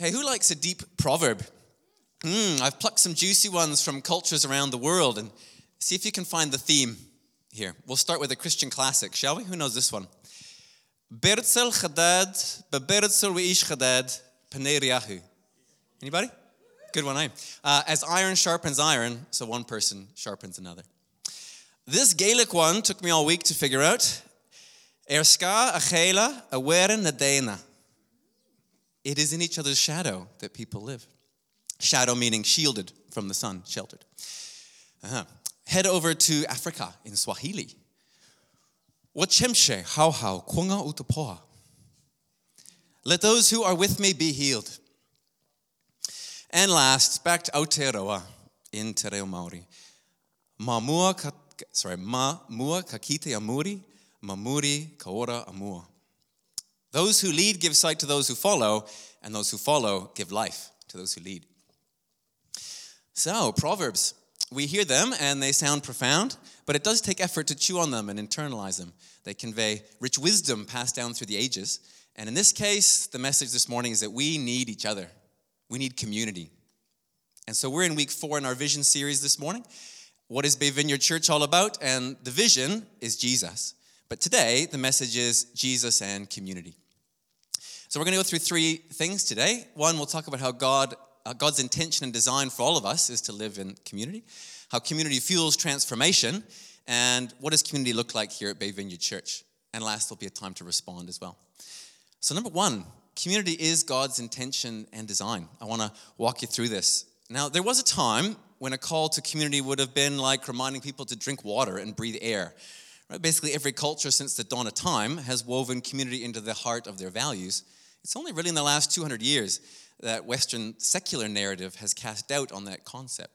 Hey, who likes a deep proverb? Mm, I've plucked some juicy ones from cultures around the world and see if you can find the theme here. We'll start with a Christian classic, shall we? Who knows this one? Chadad, chadad. Anybody? Good one, eh? Uh, as iron sharpens iron, so one person sharpens another. This Gaelic one took me all week to figure out. Erska achela aweren nadena. It is in each other's shadow that people live. Shadow meaning shielded from the sun, sheltered. Uh-huh. Head over to Africa in Swahili. Wachemshe how kunga utapoa. Let those who are with me be healed. And last, back to Aotearoa in Te Reo Maori. Mamua, ka, sorry, amuri, mamuri kaora amua. Those who lead give sight to those who follow, and those who follow give life to those who lead. So, Proverbs, we hear them and they sound profound, but it does take effort to chew on them and internalize them. They convey rich wisdom passed down through the ages. And in this case, the message this morning is that we need each other. We need community. And so we're in week four in our vision series this morning. What is Bay Vineyard Church all about? And the vision is Jesus. But today, the message is Jesus and community. So we're going to go through three things today. One, we'll talk about how God, uh, God's intention and design for all of us is to live in community, how community fuels transformation, and what does community look like here at Bay Vineyard Church? And last, there'll be a time to respond as well. So, number one, community is God's intention and design. I want to walk you through this. Now, there was a time when a call to community would have been like reminding people to drink water and breathe air. Right? Basically, every culture since the dawn of time has woven community into the heart of their values. It's only really in the last 200 years that Western secular narrative has cast doubt on that concept.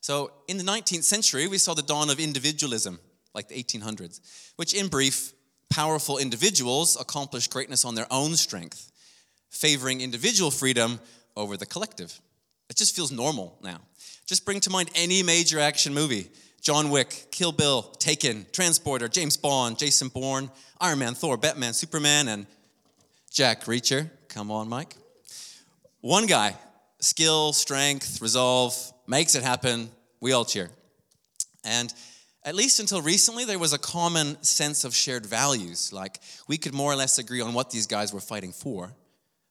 So, in the 19th century, we saw the dawn of individualism, like the 1800s, which, in brief, powerful individuals accomplish greatness on their own strength, favoring individual freedom over the collective. It just feels normal now. Just bring to mind any major action movie John Wick, Kill Bill, Taken, Transporter, James Bond, Jason Bourne, Iron Man, Thor, Batman, Superman, and Jack Reacher. Come on, Mike. One guy, skill, strength, resolve, makes it happen. We all cheer. And at least until recently, there was a common sense of shared values. Like we could more or less agree on what these guys were fighting for.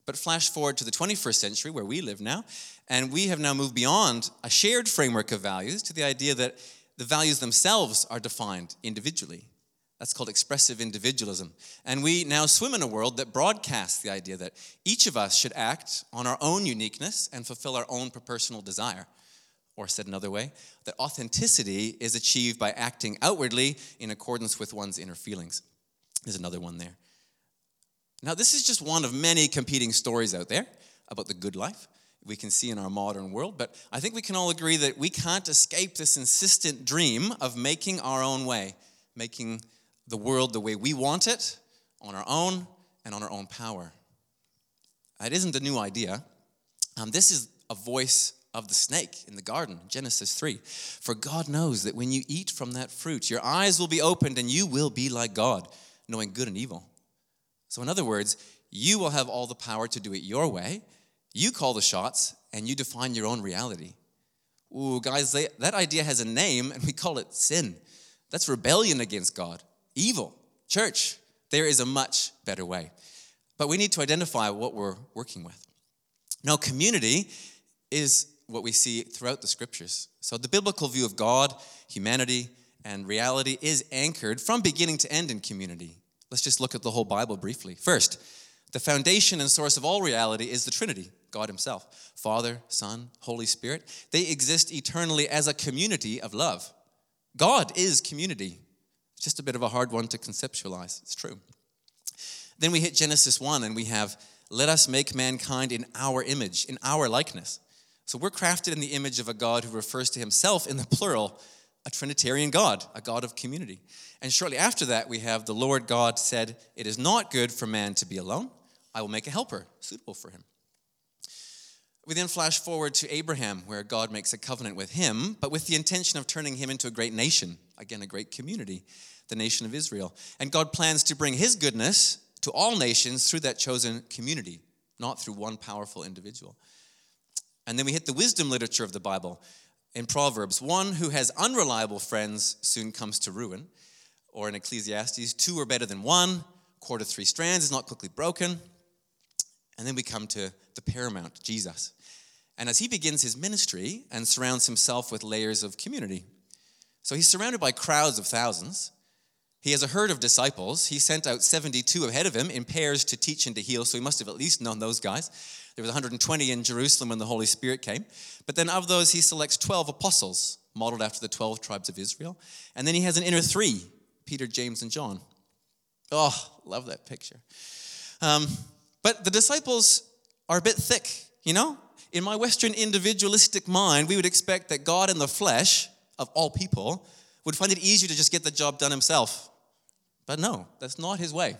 But flash forward to the 21st century, where we live now, and we have now moved beyond a shared framework of values to the idea that the values themselves are defined individually. That's called expressive individualism. And we now swim in a world that broadcasts the idea that each of us should act on our own uniqueness and fulfill our own personal desire. Or said another way, that authenticity is achieved by acting outwardly in accordance with one's inner feelings. There's another one there. Now, this is just one of many competing stories out there about the good life we can see in our modern world, but I think we can all agree that we can't escape this insistent dream of making our own way, making the world the way we want it on our own and on our own power. It isn't a new idea. Um, this is a voice of the snake in the garden, Genesis 3. For God knows that when you eat from that fruit, your eyes will be opened and you will be like God, knowing good and evil. So, in other words, you will have all the power to do it your way. You call the shots and you define your own reality. Ooh, guys, they, that idea has a name and we call it sin. That's rebellion against God, evil. Church, there is a much better way. But we need to identify what we're working with. Now, community is what we see throughout the scriptures. So, the biblical view of God, humanity, and reality is anchored from beginning to end in community. Let's just look at the whole Bible briefly. First, the foundation and source of all reality is the Trinity God Himself Father, Son, Holy Spirit. They exist eternally as a community of love. God is community. It's just a bit of a hard one to conceptualize. It's true. Then we hit Genesis 1 and we have, let us make mankind in our image, in our likeness. So we're crafted in the image of a God who refers to himself in the plural, a Trinitarian God, a God of community. And shortly after that, we have the Lord God said, It is not good for man to be alone. I will make a helper suitable for him. We then flash forward to Abraham, where God makes a covenant with him, but with the intention of turning him into a great nation, again, a great community, the nation of Israel. And God plans to bring his goodness to all nations through that chosen community, not through one powerful individual. And then we hit the wisdom literature of the Bible in Proverbs. One who has unreliable friends soon comes to ruin. Or in Ecclesiastes, two are better than one, cord of three strands is not quickly broken. And then we come to the paramount, Jesus. And as he begins his ministry and surrounds himself with layers of community. So he's surrounded by crowds of thousands. He has a herd of disciples. He sent out 72 ahead of him in pairs to teach and to heal, so he must have at least known those guys. There was 120 in Jerusalem when the Holy Spirit came. But then of those, he selects 12 apostles, modeled after the 12 tribes of Israel. And then he has an inner three Peter, James, and John. Oh, love that picture. Um, but the disciples are a bit thick, you know? In my Western individualistic mind, we would expect that God in the flesh, of all people, would find it easier to just get the job done himself. But no, that's not his way.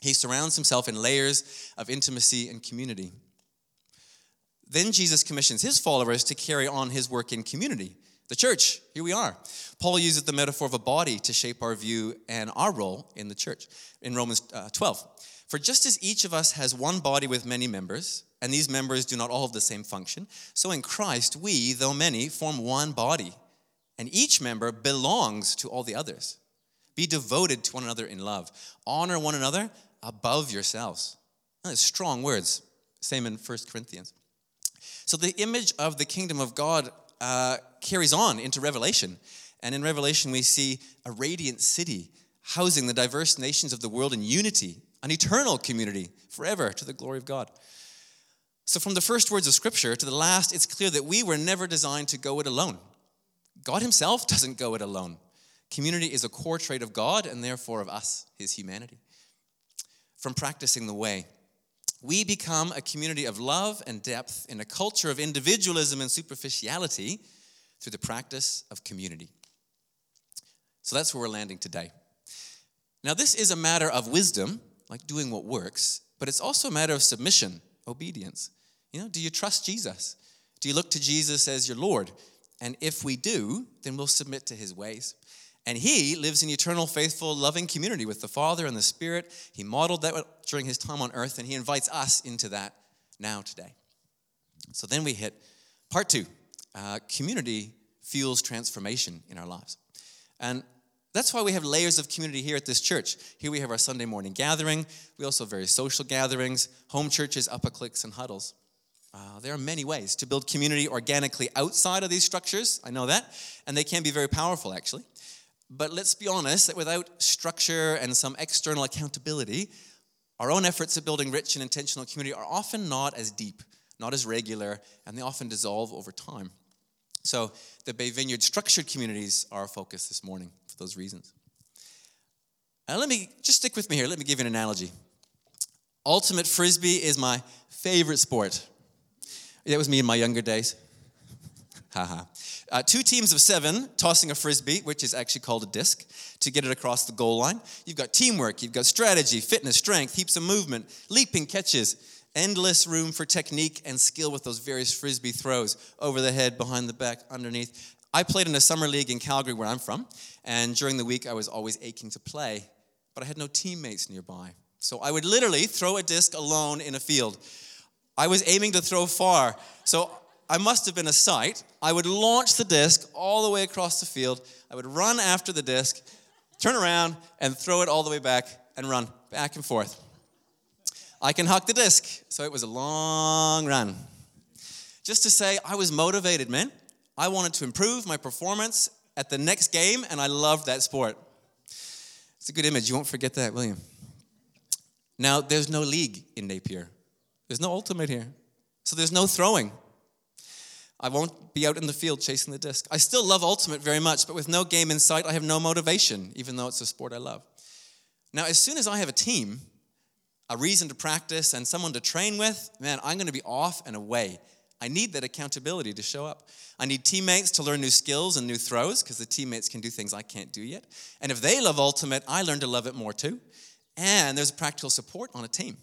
He surrounds himself in layers of intimacy and community. Then Jesus commissions his followers to carry on his work in community. The church, here we are. Paul uses the metaphor of a body to shape our view and our role in the church in Romans uh, 12. For just as each of us has one body with many members, and these members do not all have the same function, so in Christ we, though many, form one body, and each member belongs to all the others. Be devoted to one another in love. Honor one another above yourselves. That's strong words. Same in 1 Corinthians. So the image of the kingdom of God uh, carries on into Revelation. And in Revelation, we see a radiant city housing the diverse nations of the world in unity, an eternal community forever to the glory of God. So, from the first words of Scripture to the last, it's clear that we were never designed to go it alone. God Himself doesn't go it alone. Community is a core trait of God and therefore of us, His humanity. From practicing the way, we become a community of love and depth in a culture of individualism and superficiality through the practice of community. So that's where we're landing today. Now, this is a matter of wisdom, like doing what works, but it's also a matter of submission, obedience. You know, do you trust Jesus? Do you look to Jesus as your Lord? And if we do, then we'll submit to his ways. And he lives in eternal, faithful, loving community with the Father and the Spirit. He modeled that during his time on earth, and he invites us into that now, today. So then we hit part two uh, community fuels transformation in our lives. And that's why we have layers of community here at this church. Here we have our Sunday morning gathering. We also have various social gatherings, home churches, upper cliques, and huddles. Uh, there are many ways to build community organically outside of these structures. I know that. And they can be very powerful, actually. But let's be honest that without structure and some external accountability, our own efforts at building rich and intentional community are often not as deep, not as regular, and they often dissolve over time. So, the Bay Vineyard structured communities are our focus this morning those reasons. Now, let me just stick with me here. Let me give you an analogy. Ultimate frisbee is my favorite sport. That was me in my younger days. Haha. Uh, two teams of seven tossing a frisbee, which is actually called a disc, to get it across the goal line. You've got teamwork, you've got strategy, fitness, strength, heaps of movement, leaping catches, endless room for technique and skill with those various frisbee throws over the head, behind the back, underneath. I played in a summer league in Calgary, where I'm from, and during the week I was always aching to play, but I had no teammates nearby. So I would literally throw a disc alone in a field. I was aiming to throw far. So I must have been a sight. I would launch the disc all the way across the field. I would run after the disc, turn around, and throw it all the way back and run back and forth. I can huck the disc. So it was a long run. Just to say, I was motivated, man. I wanted to improve my performance at the next game, and I loved that sport. It's a good image. You won't forget that, will you? Now, there's no league in Napier, there's no ultimate here. So there's no throwing. I won't be out in the field chasing the disc. I still love Ultimate very much, but with no game in sight, I have no motivation, even though it's a sport I love. Now, as soon as I have a team, a reason to practice, and someone to train with, man, I'm going to be off and away. I need that accountability to show up. I need teammates to learn new skills and new throws because the teammates can do things I can't do yet. And if they love Ultimate, I learn to love it more too. And there's practical support on a team.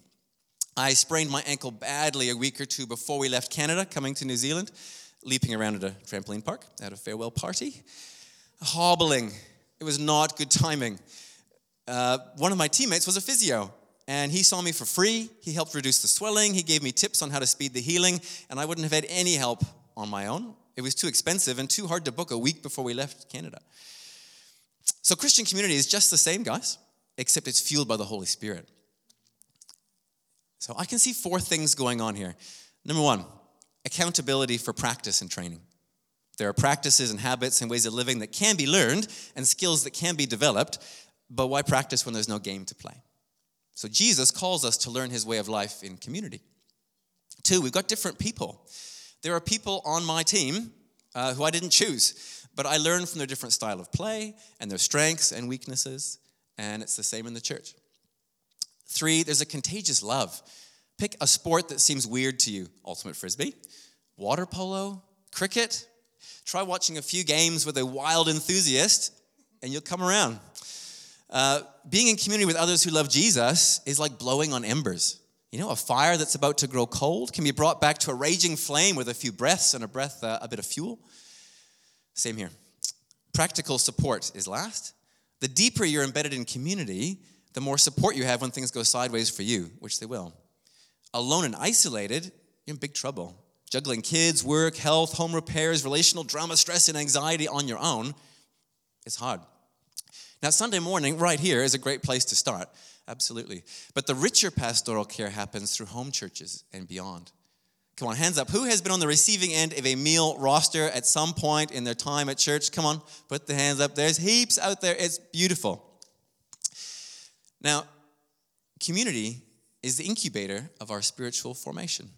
I sprained my ankle badly a week or two before we left Canada, coming to New Zealand leaping around at a trampoline park at a farewell party, hobbling. It was not good timing. Uh, one of my teammates was a physio, and he saw me for free. He helped reduce the swelling. He gave me tips on how to speed the healing, and I wouldn't have had any help on my own. It was too expensive and too hard to book a week before we left Canada. So, Christian community is just the same, guys, except it's fueled by the Holy Spirit. So, I can see four things going on here. Number one, accountability for practice and training. There are practices and habits and ways of living that can be learned and skills that can be developed, but why practice when there's no game to play? So Jesus calls us to learn his way of life in community. Two, we've got different people. There are people on my team uh, who I didn't choose, but I learned from their different style of play and their strengths and weaknesses, and it's the same in the church. Three, there's a contagious love. Pick a sport that seems weird to you ultimate frisbee, water polo, cricket. Try watching a few games with a wild enthusiast, and you'll come around. Uh, being in community with others who love Jesus is like blowing on embers. You know, a fire that's about to grow cold can be brought back to a raging flame with a few breaths and a breath, uh, a bit of fuel. Same here. Practical support is last. The deeper you're embedded in community, the more support you have when things go sideways for you, which they will. Alone and isolated, you're in big trouble. Juggling kids, work, health, home repairs, relational drama, stress, and anxiety on your own is hard. Now, Sunday morning, right here, is a great place to start, absolutely. But the richer pastoral care happens through home churches and beyond. Come on, hands up. Who has been on the receiving end of a meal roster at some point in their time at church? Come on, put the hands up. There's heaps out there. It's beautiful. Now, community is the incubator of our spiritual formation.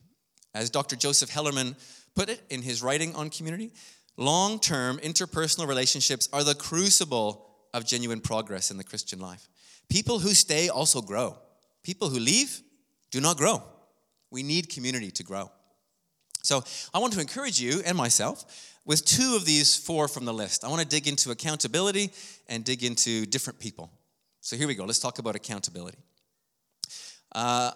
As Dr. Joseph Hellerman put it in his writing on community, long term interpersonal relationships are the crucible of genuine progress in the Christian life. People who stay also grow. People who leave do not grow. We need community to grow. So I want to encourage you and myself with two of these four from the list. I want to dig into accountability and dig into different people. So here we go. Let's talk about accountability. Uh,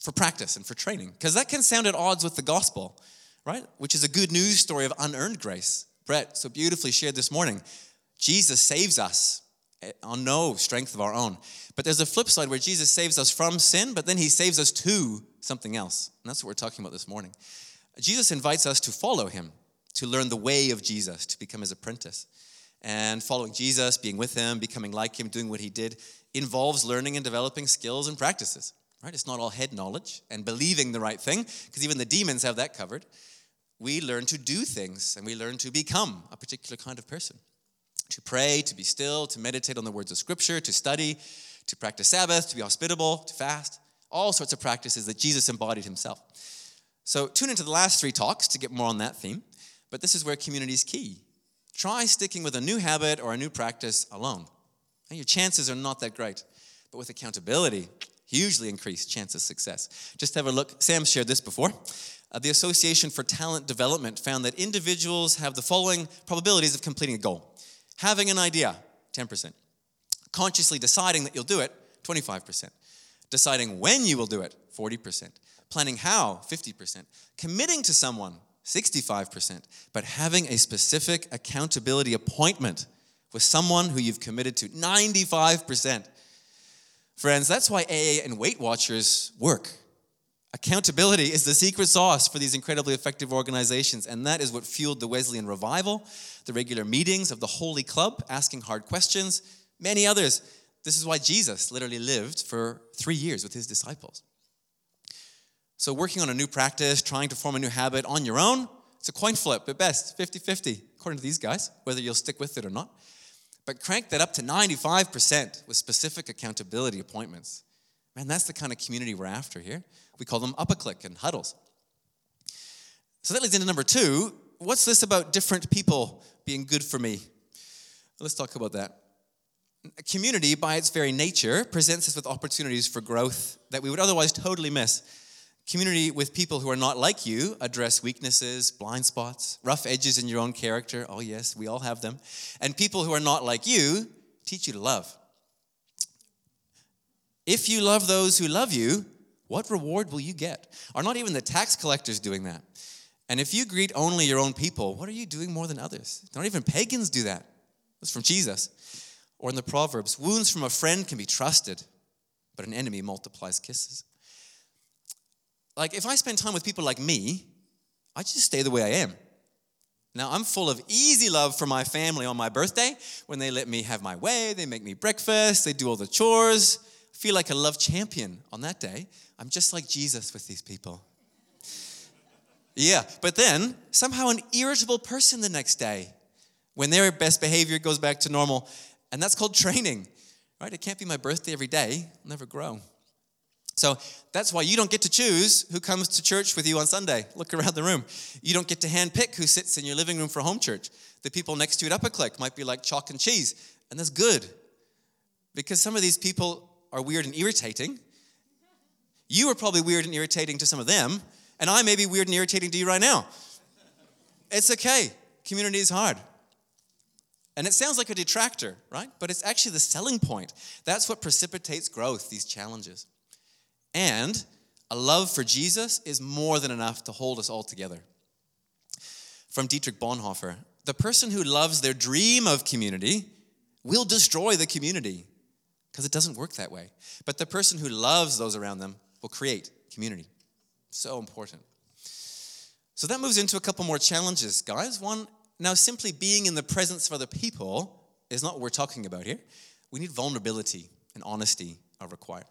for practice and for training, because that can sound at odds with the gospel, right? Which is a good news story of unearned grace. Brett so beautifully shared this morning. Jesus saves us eh, on no strength of our own. But there's a flip side where Jesus saves us from sin, but then he saves us to something else. And that's what we're talking about this morning. Jesus invites us to follow him, to learn the way of Jesus, to become his apprentice. And following Jesus, being with him, becoming like him, doing what he did, involves learning and developing skills and practices. Right? It's not all head knowledge and believing the right thing, because even the demons have that covered. We learn to do things and we learn to become a particular kind of person to pray, to be still, to meditate on the words of Scripture, to study, to practice Sabbath, to be hospitable, to fast, all sorts of practices that Jesus embodied himself. So tune into the last three talks to get more on that theme, but this is where community is key. Try sticking with a new habit or a new practice alone. And your chances are not that great, but with accountability, hugely increased chance of success. Just have a look. Sam shared this before. Uh, the Association for Talent Development found that individuals have the following probabilities of completing a goal Having an idea, 10%. Consciously deciding that you'll do it, 25%. Deciding when you will do it, 40%. Planning how, 50%. Committing to someone, 65%. But having a specific accountability appointment with someone who you've committed to, 95%. Friends, that's why AA and Weight Watchers work. Accountability is the secret sauce for these incredibly effective organizations, and that is what fueled the Wesleyan revival, the regular meetings of the Holy Club, asking hard questions, many others. This is why Jesus literally lived for three years with his disciples. So, working on a new practice, trying to form a new habit on your own, it's a coin flip at best, 50 50, according to these guys, whether you'll stick with it or not. But crank that up to 95% with specific accountability appointments. Man, that's the kind of community we're after here. We call them upper click and huddles. So that leads into number two. What's this about different people being good for me? Let's talk about that. A community, by its very nature, presents us with opportunities for growth that we would otherwise totally miss. Community with people who are not like you address weaknesses, blind spots, rough edges in your own character. Oh, yes, we all have them. And people who are not like you teach you to love. If you love those who love you, what reward will you get? Are not even the tax collectors doing that? And if you greet only your own people, what are you doing more than others? Not even pagans do that. That's from Jesus. Or in the Proverbs, wounds from a friend can be trusted, but an enemy multiplies kisses. Like, if I spend time with people like me, I just stay the way I am. Now, I'm full of easy love for my family on my birthday when they let me have my way, they make me breakfast, they do all the chores. Feel like a love champion on that day. I'm just like Jesus with these people. Yeah, but then somehow an irritable person the next day when their best behavior goes back to normal. And that's called training, right? It can't be my birthday every day, I'll never grow. So that's why you don't get to choose who comes to church with you on Sunday. Look around the room. You don't get to handpick who sits in your living room for home church. The people next to you at Upper Click might be like chalk and cheese, and that's good. Because some of these people are weird and irritating. You are probably weird and irritating to some of them, and I may be weird and irritating to you right now. It's okay. Community is hard. And it sounds like a detractor, right? But it's actually the selling point. That's what precipitates growth, these challenges. And a love for Jesus is more than enough to hold us all together. From Dietrich Bonhoeffer the person who loves their dream of community will destroy the community because it doesn't work that way. But the person who loves those around them will create community. So important. So that moves into a couple more challenges, guys. One, now simply being in the presence of other people is not what we're talking about here. We need vulnerability and honesty are required.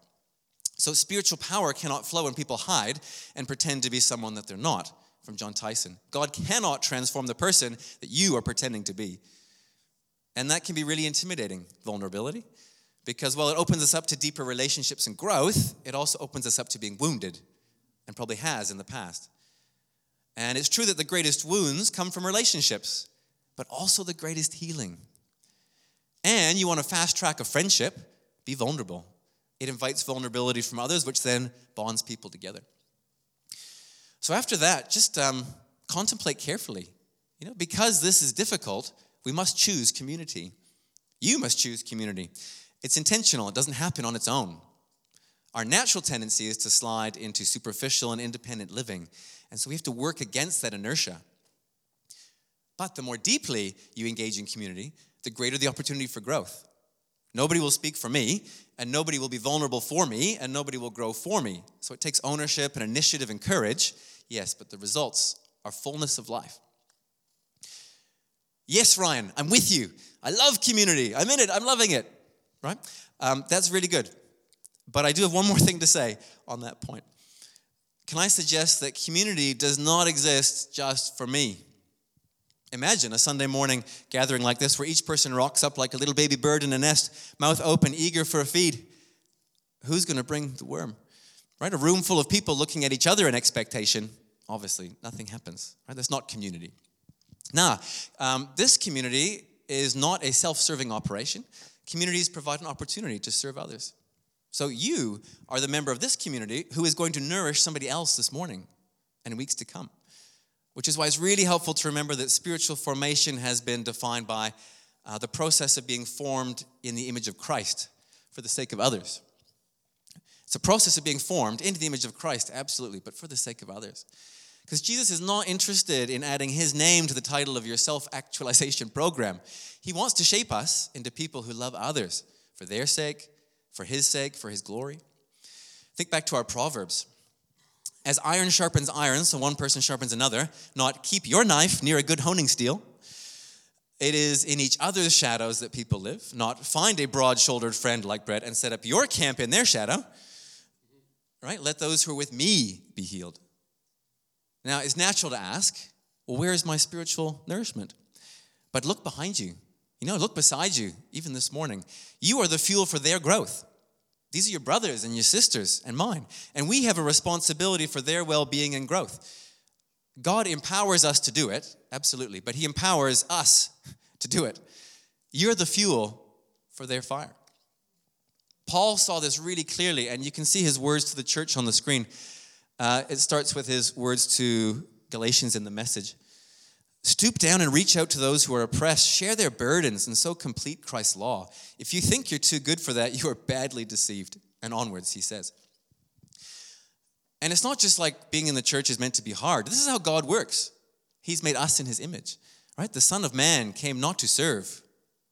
So spiritual power cannot flow when people hide and pretend to be someone that they're not. From Jon Tyson. God cannot transform the person that you are pretending to be. And that can be really intimidating, vulnerability, because while it opens us up to deeper relationships and growth, it also opens us up to being wounded, and probably has in the past. And it's true that the greatest wounds come from relationships, but also the greatest healing. And you want to fast track a friendship, be vulnerable. It invites vulnerability from others, which then bonds people together. So after that, just um, contemplate carefully. You know, because this is difficult, we must choose community. You must choose community. It's intentional, it doesn't happen on its own. Our natural tendency is to slide into superficial and independent living. And so we have to work against that inertia. But the more deeply you engage in community, the greater the opportunity for growth. Nobody will speak for me, and nobody will be vulnerable for me, and nobody will grow for me. So it takes ownership and initiative and courage, yes, but the results are fullness of life. Yes, Ryan, I'm with you. I love community. I'm in it. I'm loving it. Right? Um, that's really good. But I do have one more thing to say on that point. Can I suggest that community does not exist just for me? Imagine a Sunday morning gathering like this where each person rocks up like a little baby bird in a nest, mouth open, eager for a feed. Who's going to bring the worm? Right? A room full of people looking at each other in expectation. Obviously, nothing happens. Right? That's not community. Now, um, this community is not a self serving operation. Communities provide an opportunity to serve others. So, you are the member of this community who is going to nourish somebody else this morning and weeks to come which is why it's really helpful to remember that spiritual formation has been defined by uh, the process of being formed in the image of Christ for the sake of others. It's a process of being formed into the image of Christ, absolutely, but for the sake of others. Because Jesus is not interested in adding his name to the title of your self actualization program. He wants to shape us into people who love others for their sake, for his sake, for his glory. Think back to our Proverbs. As iron sharpens iron, so one person sharpens another, not keep your knife near a good honing steel. It is in each other's shadows that people live, not find a broad shouldered friend like Brett and set up your camp in their shadow. Right? Let those who are with me be healed. Now, it's natural to ask, well, where is my spiritual nourishment? But look behind you. You know, look beside you, even this morning. You are the fuel for their growth. These are your brothers and your sisters and mine. And we have a responsibility for their well being and growth. God empowers us to do it, absolutely, but He empowers us to do it. You're the fuel for their fire. Paul saw this really clearly, and you can see his words to the church on the screen. Uh, it starts with his words to Galatians in the message. Stoop down and reach out to those who are oppressed. Share their burdens and so complete Christ's law. If you think you're too good for that, you are badly deceived. And onwards, he says. And it's not just like being in the church is meant to be hard. This is how God works. He's made us in his image, right? The Son of Man came not to serve.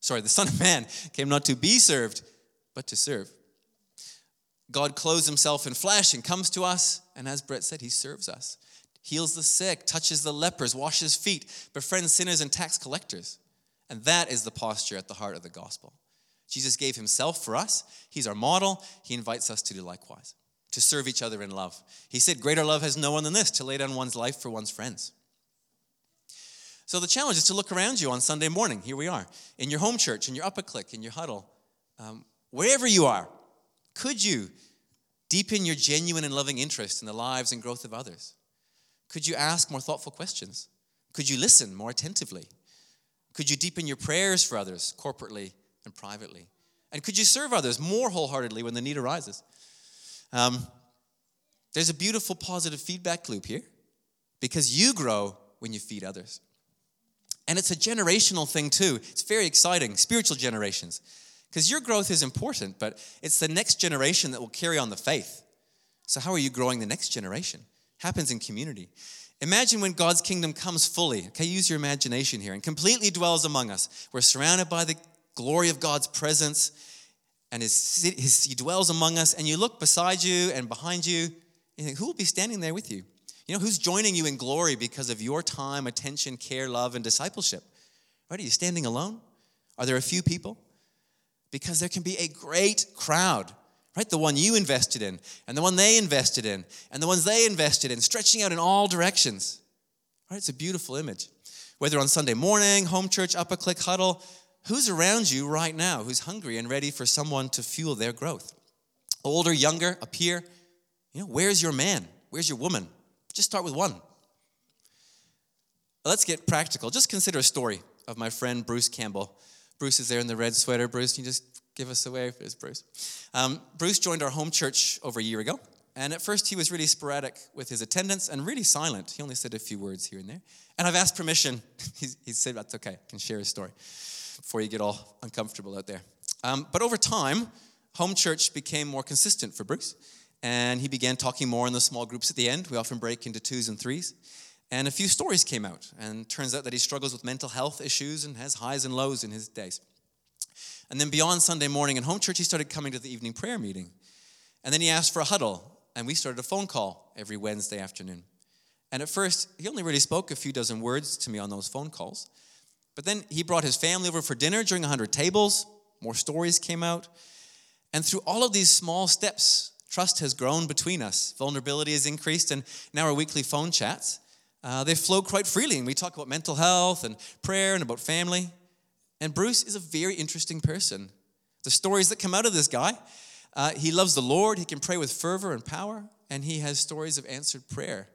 Sorry, the Son of Man came not to be served, but to serve. God clothes himself in flesh and comes to us, and as Brett said, he serves us, heals the sick, touches the lepers, washes feet, befriends sinners and tax collectors. And that is the posture at the heart of the gospel. Jesus gave himself for us. He's our model. He invites us to do likewise, to serve each other in love. He said, Greater love has no one than this, to lay down one's life for one's friends. So the challenge is to look around you on Sunday morning. Here we are, in your home church, in your upper click, in your huddle, um, wherever you are. Could you deepen your genuine and loving interest in the lives and growth of others? Could you ask more thoughtful questions? Could you listen more attentively? Could you deepen your prayers for others corporately and privately? And could you serve others more wholeheartedly when the need arises? Um, there's a beautiful positive feedback loop here because you grow when you feed others. And it's a generational thing too. It's very exciting, spiritual generations. Because your growth is important, but it's the next generation that will carry on the faith. So, how are you growing the next generation? Happens in community. Imagine when God's kingdom comes fully. Okay, use your imagination here and completely dwells among us. We're surrounded by the glory of God's presence, and his, his, He dwells among us. And you look beside you and behind you, and you think, who will be standing there with you? You know, who's joining you in glory because of your time, attention, care, love, and discipleship? Right? Are you standing alone? Are there a few people? Because there can be a great crowd, right? The one you invested in, and the one they invested in, and the ones they invested in, stretching out in all directions. Right? It's a beautiful image. Whether on Sunday morning, home church, upper click huddle, who's around you right now who's hungry and ready for someone to fuel their growth? Older, younger, up here. You know, where's your man? Where's your woman? Just start with one. Let's get practical. Just consider a story of my friend Bruce Campbell. Bruce is there in the red sweater. Bruce, can you just give us a wave? There's Bruce. Um, Bruce joined our home church over a year ago. And at first, he was really sporadic with his attendance and really silent. He only said a few words here and there. And I've asked permission. he said, That's okay. I can share his story before you get all uncomfortable out there. Um, but over time, home church became more consistent for Bruce and he began talking more in the small groups at the end. We often break into twos and threes. And a few stories came out, and turns out that he struggles with mental health issues and has highs and lows in his days. And then beyond Sunday morning in home church, he started coming to the evening prayer meeting. And then he asked for a huddle, and we started a phone call every Wednesday afternoon. And at first, he only really spoke a few dozen words to me on those phone calls. But then he brought his family over for dinner during 100 tables. More stories came out. And through all of these small steps, Trust has grown between us. Vulnerability has increased, and now our weekly phone chats, uh, they flow quite freely. And we talk about mental health and prayer and about family. And Bruce is a very interesting person. The stories that come out of this guy, uh, he loves the Lord, he can pray with fervor and power, and he has stories of answered prayer.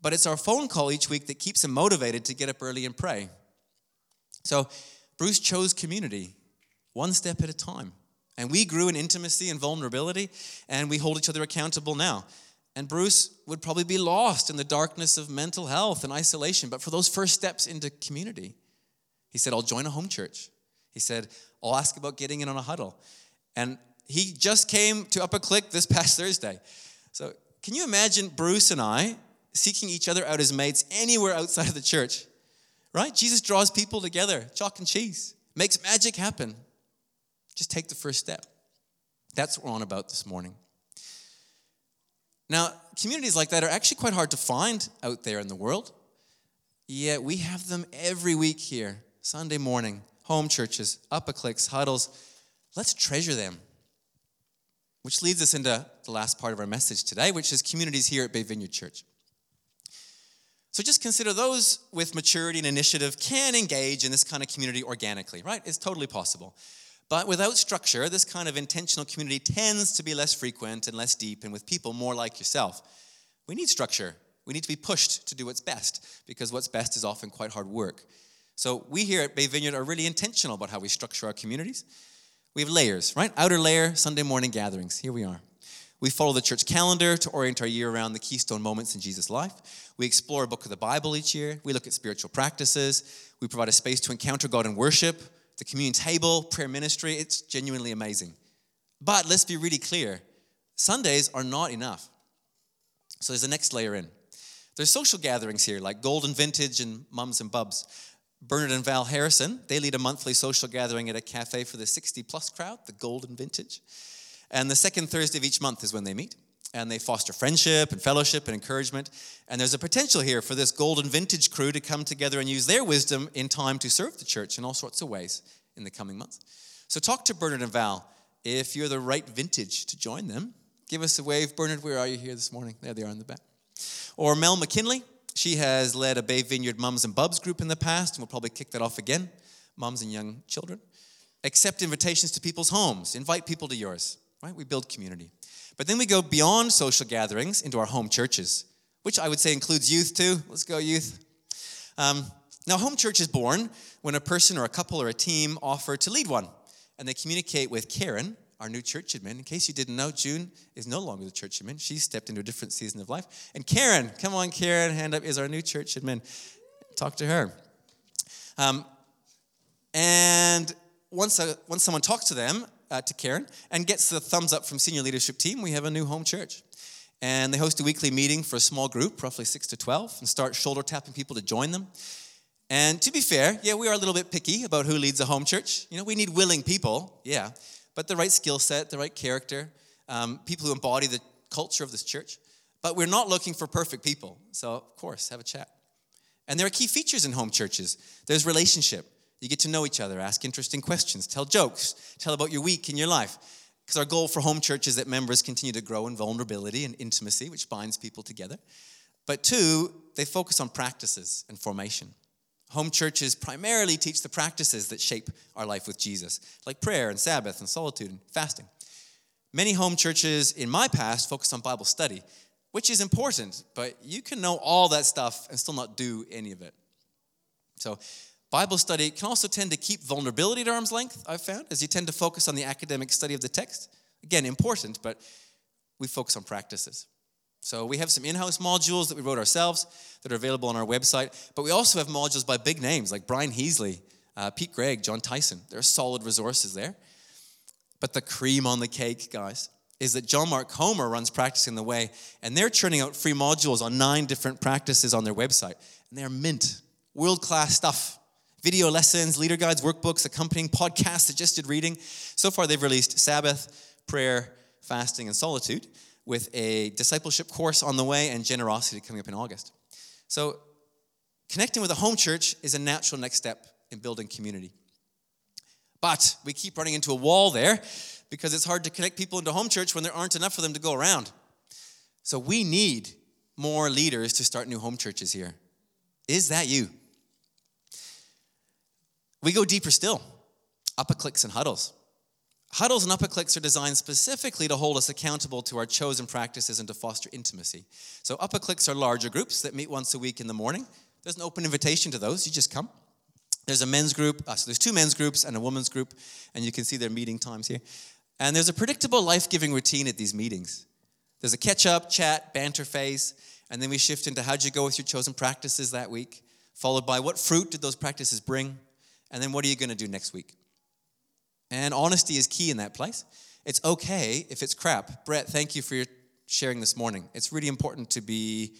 But it's our phone call each week that keeps him motivated to get up early and pray. So Bruce chose community, one step at a time. And we grew in intimacy and vulnerability, and we hold each other accountable now. And Bruce would probably be lost in the darkness of mental health and isolation. But for those first steps into community, he said, I'll join a home church. He said, I'll ask about getting in on a huddle. And he just came to Upper Click this past Thursday. So, can you imagine Bruce and I seeking each other out as mates anywhere outside of the church? Right? Jesus draws people together, chalk and cheese, makes magic happen. Just take the first step. That's what we're on about this morning. Now, communities like that are actually quite hard to find out there in the world. Yet we have them every week here, Sunday morning, home churches, upper clicks, huddles. Let's treasure them. Which leads us into the last part of our message today, which is communities here at Bay Vineyard Church. So just consider those with maturity and initiative can engage in this kind of community organically, right? It's totally possible. But without structure, this kind of intentional community tends to be less frequent and less deep and with people more like yourself. We need structure. We need to be pushed to do what's best because what's best is often quite hard work. So we here at Bay Vineyard are really intentional about how we structure our communities. We have layers, right? Outer layer, Sunday morning gatherings. Here we are. We follow the church calendar to orient our year around the keystone moments in Jesus' life. We explore a book of the Bible each year. We look at spiritual practices. We provide a space to encounter God in worship the communion table, prayer ministry, it's genuinely amazing. But let's be really clear Sundays are not enough. So there's the next layer in. There's social gatherings here like Golden Vintage and Mums and Bubs. Bernard and Val Harrison, they lead a monthly social gathering at a cafe for the 60 plus crowd, the Golden Vintage. And the second Thursday of each month is when they meet. And they foster friendship and fellowship and encouragement. And there's a potential here for this golden vintage crew to come together and use their wisdom in time to serve the church in all sorts of ways in the coming months. So talk to Bernard and Val if you're the right vintage to join them. Give us a wave. Bernard, where are you here this morning? There they are in the back. Or Mel McKinley. She has led a Bay Vineyard Mums and Bubs group in the past, and we'll probably kick that off again. Mums and young children. Accept invitations to people's homes. Invite people to yours, right? We build community. But then we go beyond social gatherings into our home churches, which I would say includes youth too. Let's go, youth. Um, now, home church is born when a person or a couple or a team offer to lead one, and they communicate with Karen, our new church admin. In case you didn't know, June is no longer the church admin. She stepped into a different season of life. And Karen, come on, Karen, hand up, is our new church admin. Talk to her. Um, and once, a, once someone talks to them, uh, to Karen, and gets the thumbs up from senior leadership team, we have a new home church. And they host a weekly meeting for a small group, roughly six to 12, and start shoulder tapping people to join them. And to be fair, yeah, we are a little bit picky about who leads a home church. You know, we need willing people, yeah, but the right skill set, the right character, um, people who embody the culture of this church. But we're not looking for perfect people. So, of course, have a chat. And there are key features in home churches there's relationship. You get to know each other, ask interesting questions, tell jokes, tell about your week and your life. Because our goal for home church is that members continue to grow in vulnerability and intimacy, which binds people together. But two, they focus on practices and formation. Home churches primarily teach the practices that shape our life with Jesus, like prayer and Sabbath and solitude and fasting. Many home churches in my past focus on Bible study, which is important, but you can know all that stuff and still not do any of it. So, Bible study can also tend to keep vulnerability at arm's length, I've found, as you tend to focus on the academic study of the text. Again, important, but we focus on practices. So we have some in-house modules that we wrote ourselves that are available on our website, but we also have modules by big names like Brian Heasley, uh, Pete Greig, Jon Tyson. There are solid resources there. But the cream on the cake, guys, is that John Mark Comer runs Practicing the Way, and they're churning out free modules on nine different practices on their website. And they're mint, world class stuff. Video lessons, leader guides, workbooks, accompanying podcasts, suggested reading. So far, they've released Sabbath, prayer, fasting, and solitude with a discipleship course on the way and generosity coming up in August. So, connecting with a home church is a natural next step in building community. But we keep running into a wall there because it's hard to connect people into home church when there aren't enough for them to go around. So, we need more leaders to start new home churches here. Is that you? We go deeper still. Upper clicks and huddles. Huddles and upper clicks are designed specifically to hold us accountable to our chosen practices and to foster intimacy. So, upper clicks are larger groups that meet once a week in the morning. There's an open invitation to those, you just come. There's a men's group, uh, so there's two men's groups and a women's group, and you can see their meeting times here. And there's a predictable life giving routine at these meetings. There's a catch up, chat, banter phase, and then we shift into how'd you go with your chosen practices that week, followed by what fruit did those practices bring, and then what are you going to do next week? And honesty is key in that place. It's okay if it's crap. Brett, thank you for your sharing this morning. It's really important to be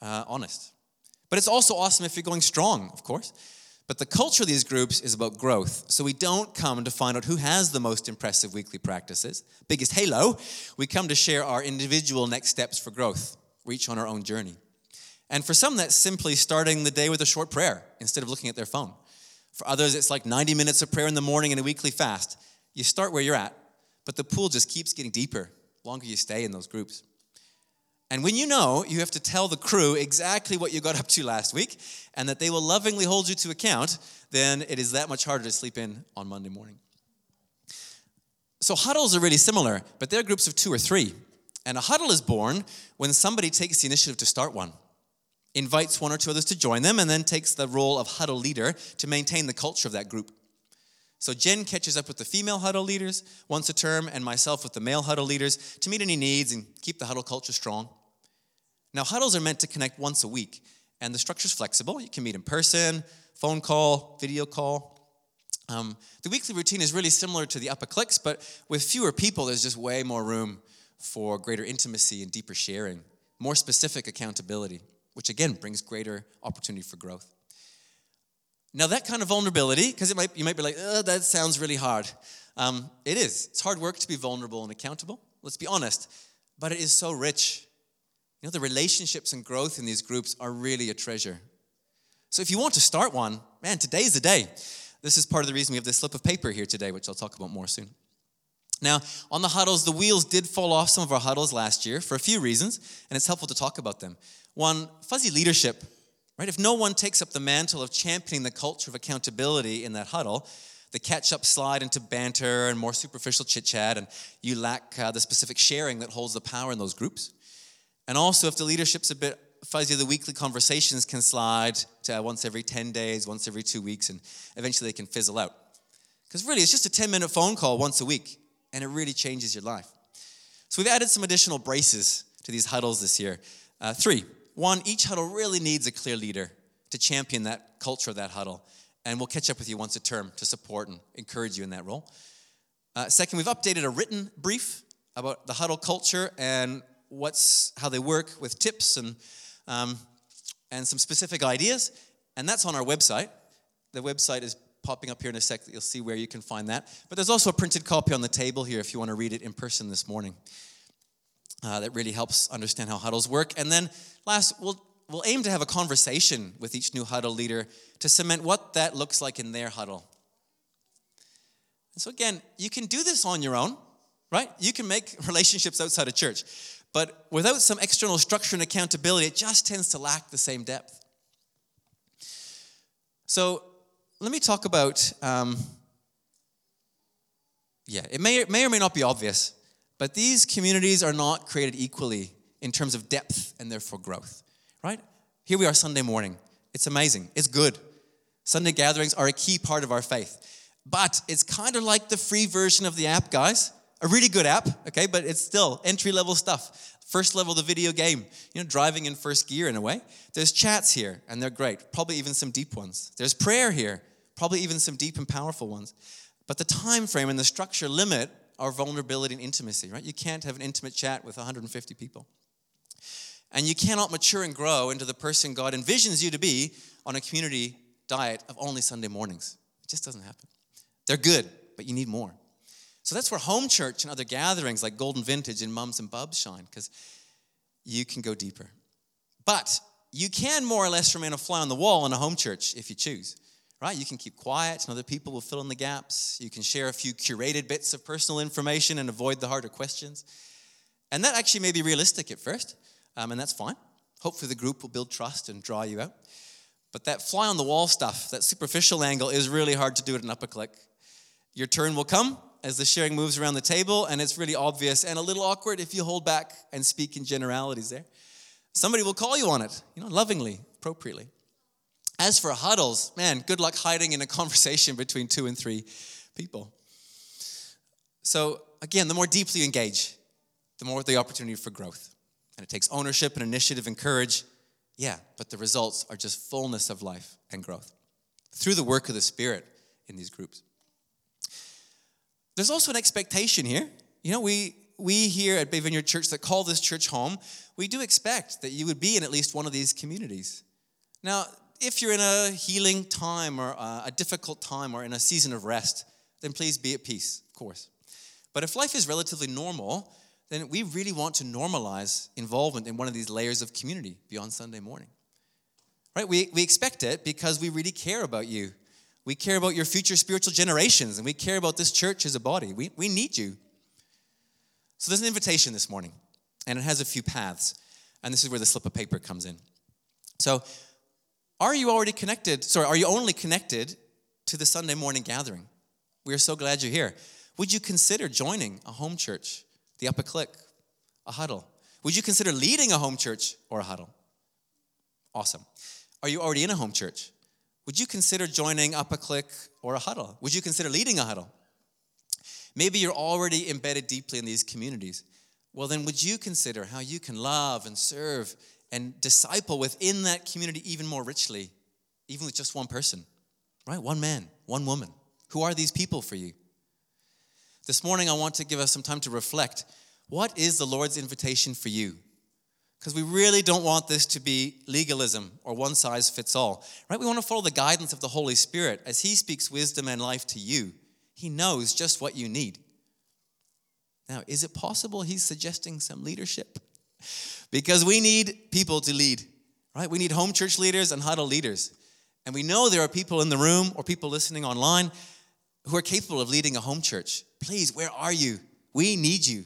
uh, honest. But it's also awesome if you're going strong, of course. But the culture of these groups is about growth. So we don't come to find out who has the most impressive weekly practices, biggest halo. We come to share our individual next steps for growth, reach on our own journey. And for some, that's simply starting the day with a short prayer instead of looking at their phone. For others, it's like 90 minutes of prayer in the morning and a weekly fast. You start where you're at, but the pool just keeps getting deeper longer you stay in those groups. And when you know, you have to tell the crew exactly what you got up to last week and that they will lovingly hold you to account, then it is that much harder to sleep in on Monday morning. So, huddles are really similar, but they're groups of two or three. And a huddle is born when somebody takes the initiative to start one invites one or two others to join them, and then takes the role of huddle leader to maintain the culture of that group. So Jen catches up with the female huddle leaders once a term, and myself with the male huddle leaders to meet any needs and keep the huddle culture strong. Now, huddles are meant to connect once a week, and the structure is flexible. You can meet in person, phone call, video call. Um, the weekly routine is really similar to the upper clicks, but with fewer people, there's just way more room for greater intimacy and deeper sharing, more specific accountability which again brings greater opportunity for growth. Now, that kind of vulnerability, because might, you might be like, that sounds really hard. Um, it is. It's hard work to be vulnerable and accountable. Let's be honest. But it is so rich. You know, the relationships and growth in these groups are really a treasure. So if you want to start one, man, today's the day. This is part of the reason we have this slip of paper here today, which I'll talk about more soon. Now, on the huddles, the wheels did fall off some of our huddles last year for a few reasons, and it's helpful to talk about them. One, fuzzy leadership Right? If no one takes up the mantle of championing the culture of accountability in that huddle, the catch up slide into banter and more superficial chit chat, and you lack uh, the specific sharing that holds the power in those groups. And also, if the leadership's a bit fuzzy, the weekly conversations can slide to once every 10 days, once every two weeks, and eventually they can fizzle out. Because really, it's just a 10 minute phone call once a week, and it really changes your life. So, we've added some additional braces to these huddles this year. Uh, three. One, each huddle really needs a clear leader to champion that culture of that huddle. And we'll catch up with you once a term to support and encourage you in that role. Uh, second, we've updated a written brief about the huddle culture and what's how they work with tips and um, and some specific ideas. And that's on our website. The website is popping up here in a sec. You'll see where you can find that. But there's also a printed copy on the table here if you want to read it in person this morning. Uh, that really helps understand how huddles work. And then last, we'll, we'll aim to have a conversation with each new huddle leader to cement what that looks like in their huddle. And so, again, you can do this on your own, right? You can make relationships outside of church. But without some external structure and accountability, it just tends to lack the same depth. So, let me talk about, um, yeah, it may, may or may not be obvious, but these communities are not created equally in terms of depth and therefore growth, right? Here we are Sunday morning. It's amazing. It's good. Sunday gatherings are a key part of our faith. But it's kind of like the free version of the app, guys. A really good app, okay, but it's still entry level stuff. First level, the video game, you know, driving in first gear in a way. There's chats here, and they're great, probably even some deep ones. There's prayer here, probably even some deep and powerful ones. But the time frame and the structure limit our vulnerability and intimacy, right? You can't have an intimate chat with 150 people. And you cannot mature and grow into the person God envisions you to be on a community diet of only Sunday mornings. It just doesn't happen. They're good, but you need more. So that's where home church and other gatherings like Golden Vintage and Mums and Bubs shine, because you can go deeper. But you can more or less remain a fly on the wall in a home church if you choose right? You can keep quiet and other people will fill in the gaps. You can share a few curated bits of personal information and avoid the harder questions. And that actually may be realistic at first, um, and that's fine. Hopefully, the group will build trust and draw you out. But that fly on the wall stuff, that superficial angle, is really hard to do at an upper click. Your turn will come as the sharing moves around the table, and it's really obvious and a little awkward if you hold back and speak in generalities there. Somebody will call you on it, you know, lovingly, appropriately. As for huddles, man, good luck hiding in a conversation between two and three people. So, again, the more deeply you engage, the more the opportunity for growth. And it takes ownership and initiative and courage. Yeah, but the results are just fullness of life and growth through the work of the Spirit in these groups. There's also an expectation here. You know, we, we here at Bay Vineyard Church that call this church home, we do expect that you would be in at least one of these communities. Now, if you're in a healing time or uh, a difficult time or in a season of rest, then please be at peace, of course. But if life is relatively normal, then we really want to normalize involvement in one of these layers of community beyond Sunday morning. Right? We, we expect it because we really care about you. We care about your future spiritual generations, and we care about this church as a body. We, we need you. So there's an invitation this morning, and it has a few paths. And this is where the slip of paper comes in. So are you already connected? Sorry, are you only connected to the Sunday morning gathering? We are so glad you're here. Would you consider joining a home church, the Upper Click, a huddle? Would you consider leading a home church or a huddle? Awesome. Are you already in a home church? Would you consider joining Upper Click or a huddle? Would you consider leading a huddle? Maybe you're already embedded deeply in these communities. Well, then, would you consider how you can love and serve and disciple within that community even more richly, even with just one person, right? One man, one woman. Who are these people for you? This morning, I want to give us some time to reflect. What is the Lord's invitation for you? because we really don't want this to be legalism or one size fits all, right? We want to follow the guidance of the Holy Spirit as He speaks wisdom and life to you. He knows just what you need. Now, is it possible He's suggesting some leadership? Because we need people to lead, right? We need home church leaders and huddle leaders. And we know there are people in the room or people listening online who are capable of leading a home church. Please, where are you? We need you.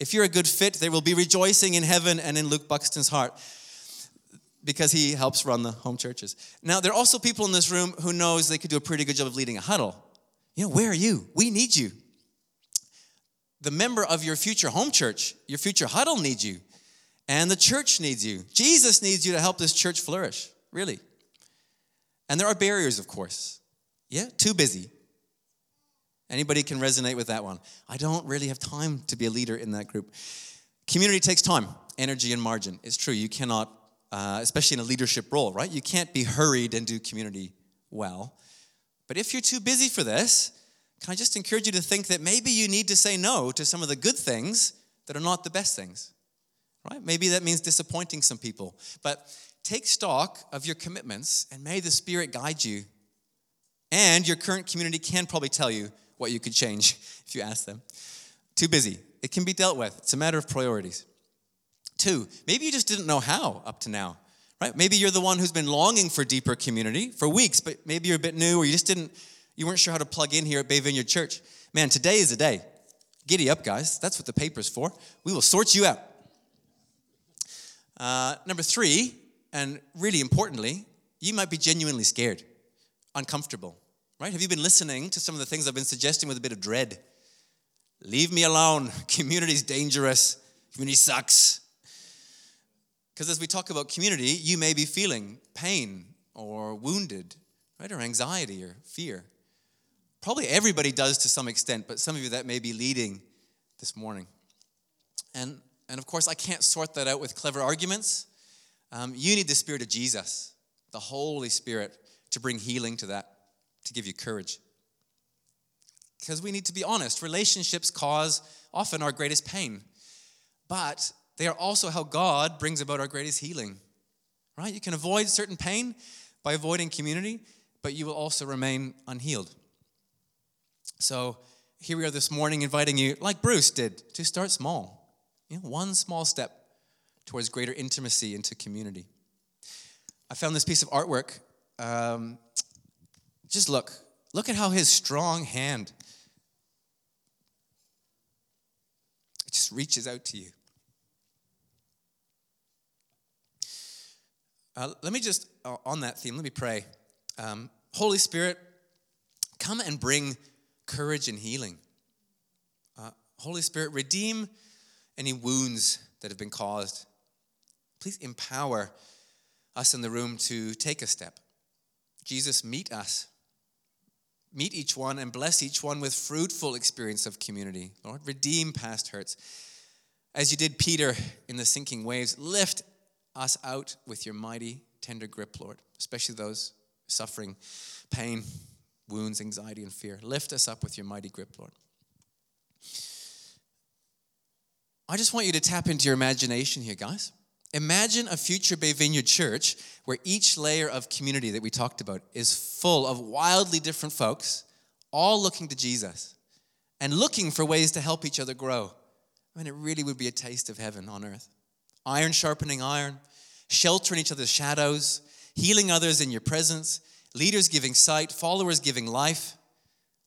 If you're a good fit, there will be rejoicing in heaven and in Luke Buxton's heart because he helps run the home churches. Now, there are also people in this room who knows they could do a pretty good job of leading a huddle. You know, where are you? We need you. The member of your future home church, your future huddle needs you. And the church needs you. Jesus needs you to help this church flourish, really. And there are barriers, of course. Yeah, too busy. Anybody can resonate with that one. I don't really have time to be a leader in that group. Community takes time, energy, and margin. It's true. You cannot, uh, especially in a leadership role, right? You can't be hurried and do community well. But if you're too busy for this, can I just encourage you to think that maybe you need to say no to some of the good things that are not the best things, right? Maybe that means disappointing some people. But take stock of your commitments and may the Spirit guide you. And your current community can probably tell you what you could change if you ask them. Too busy. It can be dealt with. It's a matter of priorities. Two, maybe you just didn't know how up to now, right? Maybe you're the one who's been longing for deeper community for weeks, but maybe you're a bit new or you just didn't, you weren't sure how to plug in here at Bay Vineyard Church. Man, today is the day. Giddy up, guys. That's what the paper's for. We will sort you out. Uh, number three, and really importantly, you might be genuinely scared, uncomfortable, right? Have you been listening to some of the things I've been suggesting with a bit of dread? Leave me alone. Community's dangerous. Community sucks. Because as we talk about community, you may be feeling pain or wounded, right? Or anxiety or fear. Probably everybody does to some extent, but some of you that may be leading this morning. And, and of course, I can't sort that out with clever arguments. Um, you need the Spirit of Jesus, the Holy Spirit, to bring healing to that to give you courage. Because we need to be honest, relationships cause often our greatest pain, but they are also how God brings about our greatest healing. Right? You can avoid certain pain by avoiding community, but you will also remain unhealed. So here we are this morning inviting you, like Bruce did, to start small. You know, one small step towards greater intimacy into community. I found this piece of artwork um, just look. Look at how his strong hand just reaches out to you. Uh, let me just, uh, on that theme, let me pray. Um, Holy Spirit, come and bring courage and healing. Uh, Holy Spirit, redeem any wounds that have been caused. Please empower us in the room to take a step. Jesus, meet us meet each one and bless each one with fruitful experience of community. Lord, redeem past hurts. As you did Peter in the sinking waves, lift us out with your mighty, tender grip, Lord, especially those suffering pain, wounds, anxiety, and fear. Lift us up with your mighty grip, Lord. I just want you to tap into your imagination here, guys. Imagine a future Bay Vineyard church where each layer of community that we talked about is full of wildly different folks, all looking to Jesus and looking for ways to help each other grow. I mean, it really would be a taste of heaven on earth. Iron sharpening iron, sheltering each other's shadows, healing others in your presence, leaders giving sight, followers giving life.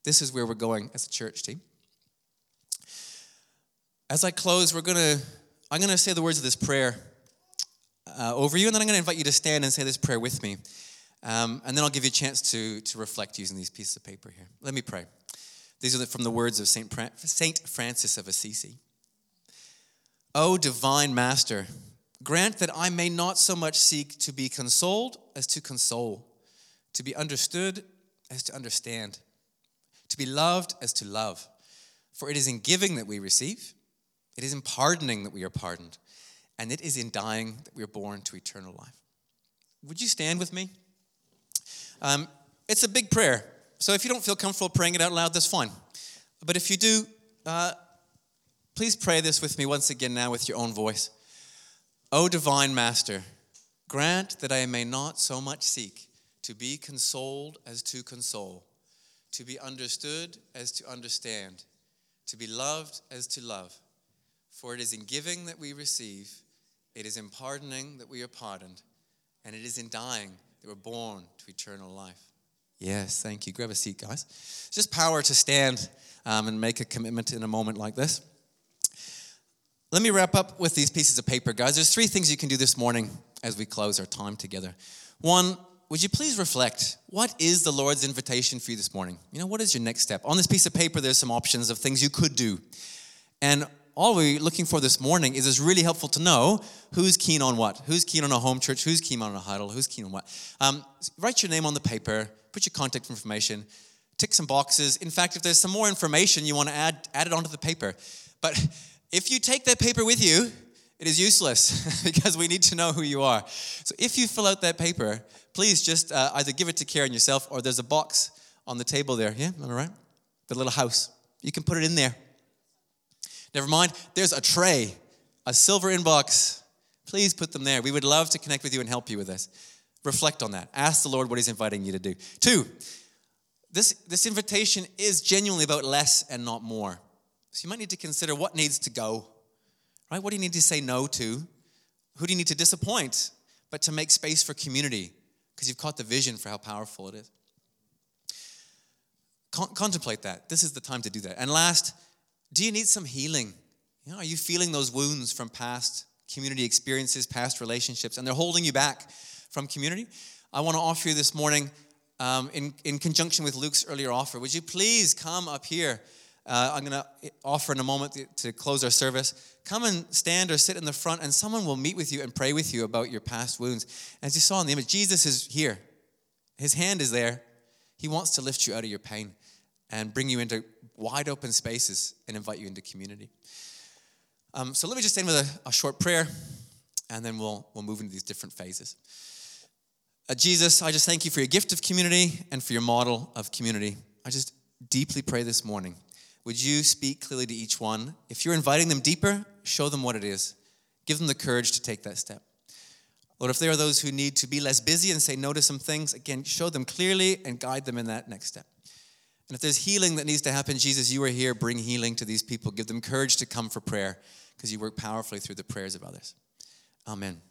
This is where we're going as a church team. As I close, we're to I'm going to say the words of this prayer uh, over you, and then I'm going to invite you to stand and say this prayer with me. Um, and then I'll give you a chance to, to reflect using these pieces of paper here. Let me pray. These are from the words of Saint, Saint Francis of Assisi. O divine Master, grant that I may not so much seek to be consoled as to console, to be understood as to understand, to be loved as to love. For it is in giving that we receive, it is in pardoning that we are pardoned and it is in dying that we are born to eternal life. Would you stand with me? Um, it's a big prayer, so if you don't feel comfortable praying it out loud, that's fine. But if you do, uh, please pray this with me once again now with your own voice. O divine Master, grant that I may not so much seek to be consoled as to console, to be understood as to understand, to be loved as to love. For it is in giving that we receive, it is in pardoning that we are pardoned, and it is in dying that we're born to eternal life. Yes, thank you. Grab a seat, guys. It's just power to stand um, and make a commitment in a moment like this. Let me wrap up with these pieces of paper, guys. There's three things you can do this morning as we close our time together. One, would you please reflect? What is the Lord's invitation for you this morning? You know, what is your next step? On this piece of paper, there's some options of things you could do. And all we're looking for this morning is it's really helpful to know who's keen on what. Who's keen on a home church? Who's keen on a huddle? Who's keen on what? Um, write your name on the paper, put your contact information, tick some boxes. In fact, if there's some more information you want to add, add it onto the paper. But if you take that paper with you, it is useless because we need to know who you are. So if you fill out that paper, please just uh, either give it to Karen yourself or there's a box on the table there. Yeah, am I right? The little house. You can put it in there. Never mind, there's a tray, a silver inbox. Please put them there. We would love to connect with you and help you with this. Reflect on that. Ask the Lord what He's inviting you to do. Two, this, this invitation is genuinely about less and not more. So you might need to consider what needs to go, right? What do you need to say no to? Who do you need to disappoint? But to make space for community because you've caught the vision for how powerful it is. Con- contemplate that. This is the time to do that. And last, do you need some healing? You know, are you feeling those wounds from past community experiences, past relationships, and they're holding you back from community? I want to offer you this morning, um, in, in conjunction with Luke's earlier offer, would you please come up here? Uh, I'm going to offer in a moment to, close our service. Come and stand or sit in the front, and someone will meet with you and pray with you about your past wounds. As you saw in the image, Jesus is here. His hand is there. He wants to lift you out of your pain and bring you into wide open spaces and invite you into community. Um, so let me just end with a, a, short prayer, and then we'll, we'll move into these different phases. Uh, Jesus, I just thank you for your gift of community and for your model of community. I just deeply pray this morning would you speak clearly to each one? If you're inviting them deeper, show them what it is. Give them the courage to take that step. Lord, if there are those who need to be less busy and say no to some things, again, show them clearly and guide them in that next step. And if there's healing that needs to happen, Jesus, you are here, bring healing to these people. Give them courage to come for prayer because you work powerfully through the prayers of others. Amen.